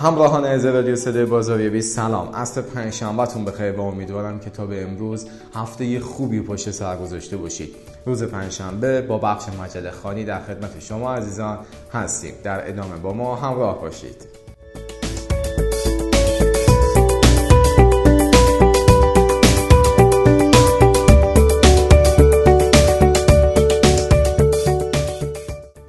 همراهان از رادیو صدای بازاریابی سلام. عصر پنجشنبهتون بخیر. و امیدوارم که تا به امروز هفته خوبی پشت سر گذاشته باشید. روز پنجشنبه با بخش مجله خانی در خدمت شما عزیزان هستیم. در ادامه با ما همراه باشید.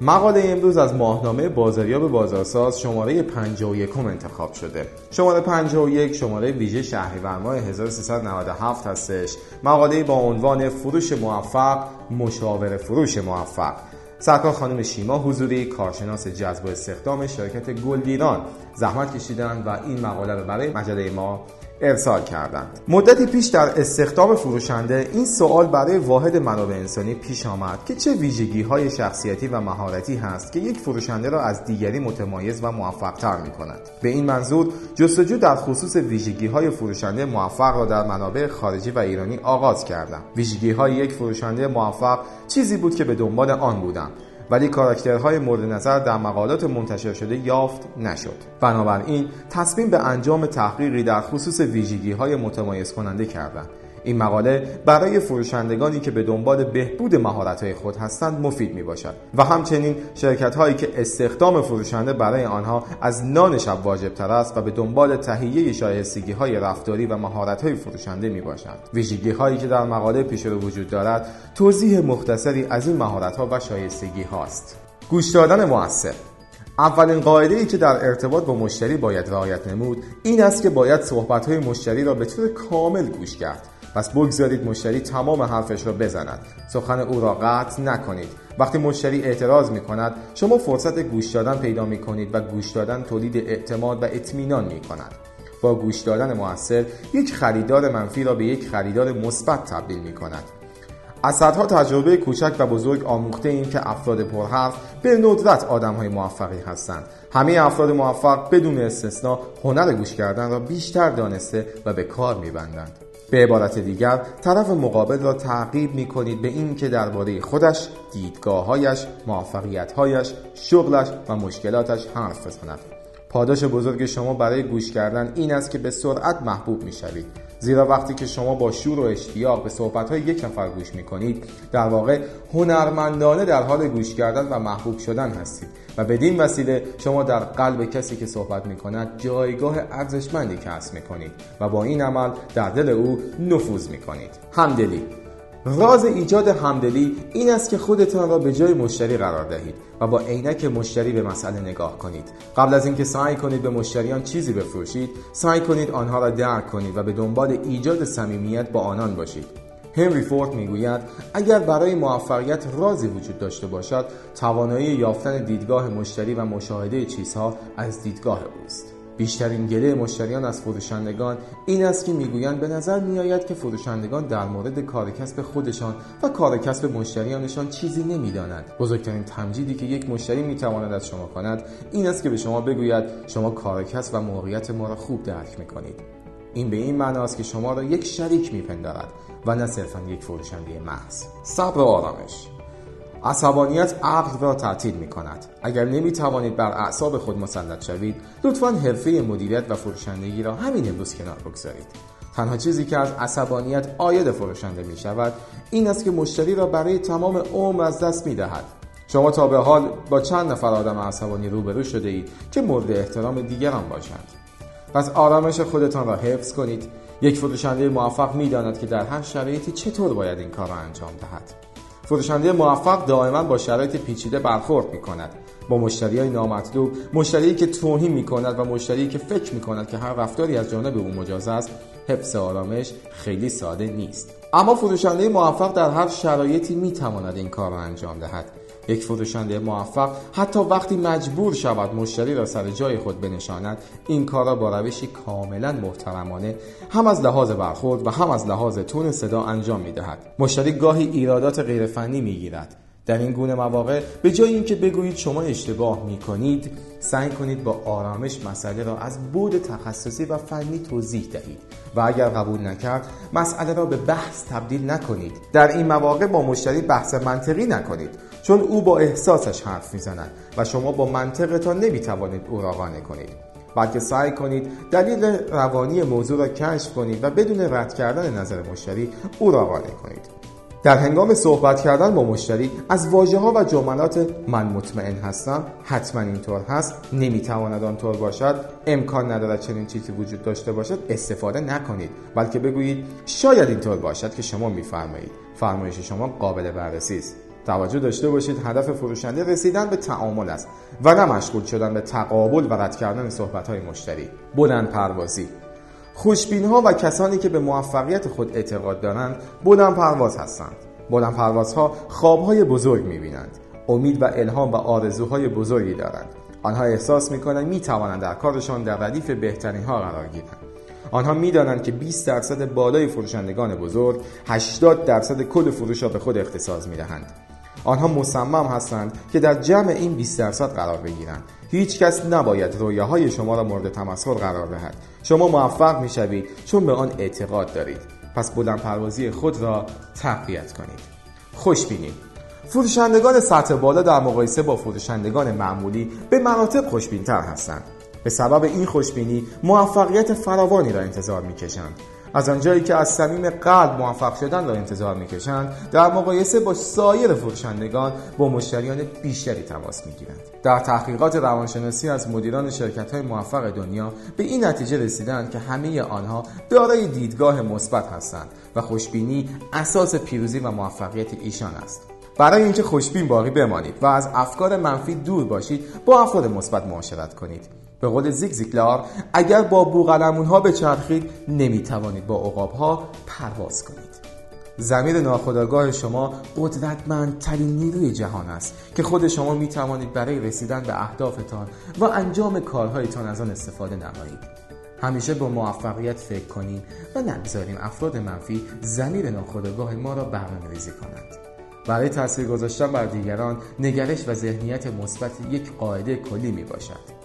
مقاله امروز از ماهنامه بازاریاب بازارساز شماره 51 انتخاب شده. شماره 51 شماره ویژه شهریور ماه 1397 هستش. مقاله با عنوان فروش موفق، مشاور فروش موفق. سرکار خانم شیما حضوری کارشناس جذب استخدام شرکت گلگیران زحمت کشیدن و این مقاله رو برای مجله ما ارسال کردند. مدتی پیش در استخدام فروشنده این سوال برای واحد منابع انسانی پیش آمد که چه ویژگی های شخصیتی و مهارتی هست که یک فروشنده را از دیگری متمایز و موفقتر می کند به این منظور جستجو در خصوص ویژگی های فروشنده موفق را در منابع خارجی و ایرانی آغاز کردم ویژگی های یک فروشنده موفق چیزی بود که به دنبال آن بودم ولی کاراکترهای مورد نظر در مقالات منتشر شده یافت نشد. بنابراین تصمیم به انجام تحقیقی در خصوص ویژگی های متمایز کننده کردند. این مقاله برای فروشندگانی که به دنبال بهبود مهارت‌های خود هستند مفید می باشد و همچنین شرکت هایی که استخدام فروشنده برای آنها از نان شب واجب تر است و به دنبال تهیه شایستگی های رفتاری و مهارت های فروشنده می باشند ویژگی هایی که در مقاله پیش رو وجود دارد توضیح مختصری از این مهارت ها و شایستگی هاست گوش دادن موثر اولین قاعده ای که در ارتباط با مشتری باید رعایت نمود این است که باید صحبت های مشتری را به طور کامل گوش کرد. پس بگذارید مشتری تمام حرفش را بزند. سخن او را قطع نکنید. وقتی مشتری اعتراض می کند شما فرصت گوش دادن پیدا می کنید و گوش دادن تولید اعتماد و اطمینان می کند با گوش دادن موثر یک خریدار منفی را به یک خریدار مثبت تبدیل می کند از صدها تجربه کوچک و بزرگ آموخته این که افراد پرحرف به ندرت آدم های موفقی هستند. همه افراد موفق بدون استثنا هنر گوش کردن را بیشتر دانسته و به کار میبندند. به عبارت دیگر طرف مقابل را تعقیب می کنید به این که درباره خودش، دیدگاههایش، موفقیتهایش، شغلش و مشکلاتش حرف بزند. پاداش بزرگ شما برای گوش کردن این است که به سرعت محبوب می شوید. زیرا وقتی که شما با شور و اشتیاق به صحبتهای یک نفر گوش می کنید در واقع هنرمندانه در حال گوش کردن و محبوب شدن هستید و بدین وسیله شما در قلب کسی که صحبت می کند جایگاه ارزشمندی کسب می کنید و با این عمل در دل او نفوذ می کنید همدلی. راز ایجاد همدلی این است که خودتان را به جای مشتری قرار دهید و با عینک مشتری به مسئله نگاه کنید. قبل از اینکه سعی کنید به مشتریان چیزی بفروشید سعی کنید آنها را درک کنید و به دنبال ایجاد صمیمیت با آنان باشید. هنری فورد می‌گوید اگر برای موفقیت رازی وجود داشته باشد توانایی یافتن دیدگاه مشتری و مشاهده چیزها از دیدگاه اوست. بیشترین گله مشتریان از فروشندگان این است که می‌گویند به نظر میآید که فروشندگان در مورد کار کسب خودشان و کار کسب مشتریانشان چیزی نمی‌دانند. بزرگترین تمجیدی که یک مشتری می‌تواند از شما کند این است که به شما بگوید شما کار کسب و موقعیت ما را خوب درک می‌کنید. این به این معناست که شما را یک شریک میپندارد و نه صرفا یک فروشنده محض. صبر و آرامش. عصبانیت عقل را تعطیل می کند اگر نمی توانید بر اعصاب خود مسلط شوید لطفا حرفه مدیریت و فروشندگی را همین امروز کنار بگذارید. تنها چیزی که از عصبانیت آید فروشنده می شود این است که مشتری را برای تمام عمر از دست می دهد شما تا به حال با چند نفر آدم عصبانی روبرو شده اید که مورد احترام دیگران باشند. پس آرامش خودتان را حفظ کنید. یک فروشنده موفق می‌داند که در هر شرایطی چطور باید این کار را انجام دهد. فروشنده موفق دائما با شرایط پیچیده برخورد می کند با مشتری های نامطلوب مشتری که توهین می کند و مشتری که فکر می کند که هر رفتاری از جانب او مجاز است حفظ آرامش خیلی ساده نیست. اما فروشنده موفق در هر شرایطی می تواند این کار را انجام دهد. یک فروشنده موفق حتی وقتی مجبور شود مشتری را سر جای خود بنشاند این کار را با روشی کاملا محترمانه. هم از لحاظ برخورد و هم از لحاظ تون صدا انجام می دهد مشتری گاهی ایرادات غیرفنی می گیرد در این گونه مواقع به جای اینکه بگویید شما اشتباه می کنید سعی کنید با آرامش مسئله را از بود تخصصی و فنی توضیح دهید. و اگر قبول نکرد مسئله را به بحث تبدیل نکنید. در این مواقع با مشتری بحث منطقی نکنید چون او با احساسش حرف می‌زند و شما با منطقتان نمی‌توانید او را قانع کنید. بلکه سعی کنید دلیل روانی موضوع را کشف کنید و بدون رد کردن نظر مشتری او را قانع کنید. در هنگام صحبت کردن با مشتری از واجه ها و جملات من مطمئن هستم حتما اینطور هست نمی‌تواند آنطور باشد امکان ندارد چنین چیزی وجود داشته باشد استفاده نکنید بلکه بگویید شاید اینطور باشد که شما میفرمایید. فرمایش شما قابل بررسی است. توجه داشته باشید هدف فروشنده رسیدن به تعامل است و نه مشغول شدن به تقابل و رد کردن صحبت های مشتری. بلند پروازی. خوشبین ها و کسانی که به موفقیت خود اعتقاد دارند بلند پرواز هستند. بلند پروازها خواب های بزرگ می بینند امید و الهام و آرزوهای بزرگی دارند. آنها احساس می کنند می توانند در کارشان در ردیف بهترین ها قرار گیرند. آنها می‌دانند که 20 درصد بالای فروشندگان بزرگ 80 درصد کل فروش را به خود اختصاص می دهند. آنها مصمم هستند که در جمع این 20 درصد قرار بگیرند. هیچ کس نباید رویاهای شما را مورد تمسخر قرار دهد. شما موفق می شوید چون به آن اعتقاد دارید. پس بلند پروازی خود را تقویت کنید. خوش بینید. فروشندگان سطح بالا در مقایسه با فروشندگان معمولی به مراتب خوشبینتر هستند. به سبب این خوشبینی موفقیت فراوانی را انتظار می‌کشند. از آنجایی که از صمیم قلب موفق شدن را انتظار می‌کشند در مقایسه با سایر فروشندگان با مشتریان بیشتری تماس می‌گیرند. در تحقیقات روانشناسی از مدیران شرکت های موفق دنیا به این نتیجه رسیدند که همه آنها دارای دیدگاه مثبت هستند و خوشبینی اساس پیروزی و موفقیت ایشان است. برای اینکه خوشبین باقی بمانید و از افکار منفی دور باشید با افراد مثبت معاشرت کنید. به قول زیگ زیگلار اگر با بوغلمون ها بچرخید نمی‌توانید با عقاب ها پرواز کنید. زمیر ناخودآگاه شما قدرتمندترین نیروی جهان است که خود شما می توانید برای رسیدن به اهدافتان و انجام کارهایتان از آن استفاده نمایید. همیشه با موفقیت فکر کنیم و نگذاریم افراد منفی زمیر ناخودآگاه ما را برنامه ریزی کنند. برای تاثیر گذاشتن بر دیگران نگرش و ذهنیت مثبت یک قاعده کلی می باشد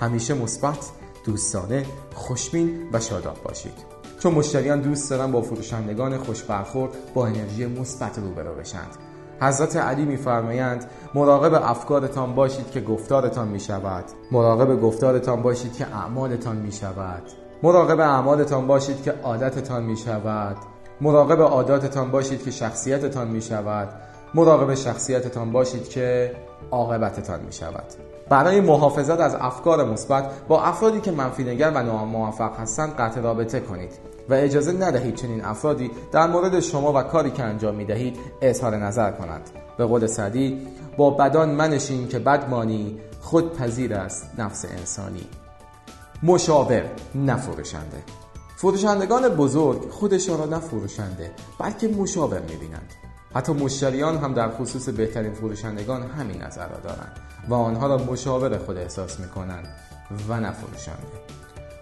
همیشه مثبت دوستانه خوشبین و شاداب باشید. چون مشتریان دوست دارن با فروشندگان خوش برخورد با انرژی مثبت روبرو بشند. حضرت علی میفرمایند مراقب افکارتان باشید که گفتارتان می شود مراقب گفتارتان باشید که اعمالتان می شود مراقب اعمالتان باشید که عادتتان می شود مراقب عاداتتان باشید که شخصیتتان می شود مراقب شخصیتتان باشید که عاقبتتان می شود برای محافظت از افکار مثبت با افرادی که منفی نگر و ناموفق هستند قطع رابطه کنید و اجازه ندهید چنین افرادی در مورد شما و کاری که انجام می دهید اظهار نظر کنند. به قول سعدی با بدان منشین که بدمانی خود پذیر است نفس انسانی. مشاور نفروشنده فروشندگان بزرگ خودشان را نفروشنده بلکه مشاور می‌بینند. حتی مشتریان هم در خصوص بهترین فروشندگان همین نظر را دارند و آنها را مشاور خود احساس می کنند و نفروشنده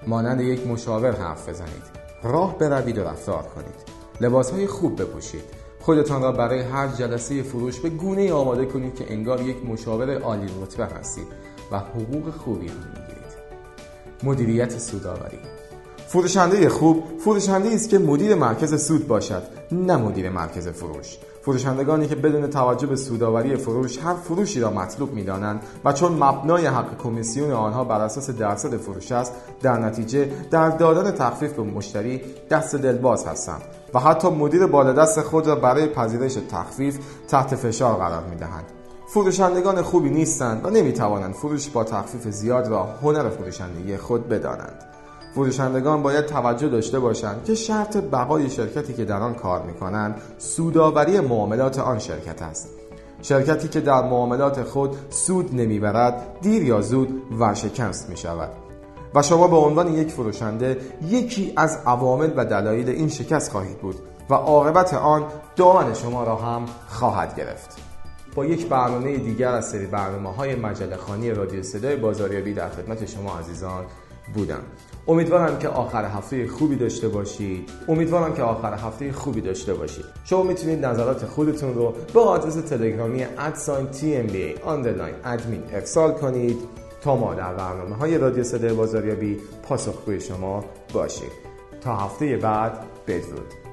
مانند یک مشاور حرف بزنید. راه بروید و رفتار کنید. لباس های خوب بپوشید. خودتان را برای هر جلسه فروش به گونه آماده کنید که انگار یک مشاور عالی رتبه هستید و حقوق خوبی هم می‌گیرید. مدیریت سوداوری فروشنده خوب فروشنده است که مدیر مرکز سود باشد نه مدیر مرکز فروش. فروشندگانی که بدون توجه به سوداوری فروش هر فروشی را مطلوب می‌دانند و چون مبنای حق کمیسیون آنها بر اساس درصد فروش است در نتیجه در دادن تخفیف به مشتری دست دلباز هستند و حتی مدیر بالادست خود را برای پذیرش تخفیف تحت فشار قرار می‌دهند. فروشندگان خوبی نیستند و نمی‌توانند فروش با تخفیف زیاد را هنر فروشندگی خود بدانند. فروشندگان باید توجه داشته باشند که شرط بقای شرکتی که در آن کار می‌کنند سوداوری معاملات آن شرکت است. شرکتی که در معاملات خود سود نمی‌برد دیر یا زود ورشکست می شود و شما به عنوان یک فروشنده یکی از عوامل و دلایل این شکست خواهید بود و عاقبت آن دامن شما را هم خواهد گرفت. با یک برنامه دیگر از سری برنامه های مجله خانی رادیو صدای بازاریابی در خدمت شما عزیزان بودم. امیدوارم که آخر هفته خوبی داشته باشید. امیدوارم که آخر هفته خوبی داشته باشید. شما می‌تونید نظرات خودتون رو به آدرس تلگرامی at sign TMB underline admin ارسال کنید تا ما در برنامه های رادیو صدای بازاریابی پاسخگوی شما باشیم. تا هفته بعد بدرود.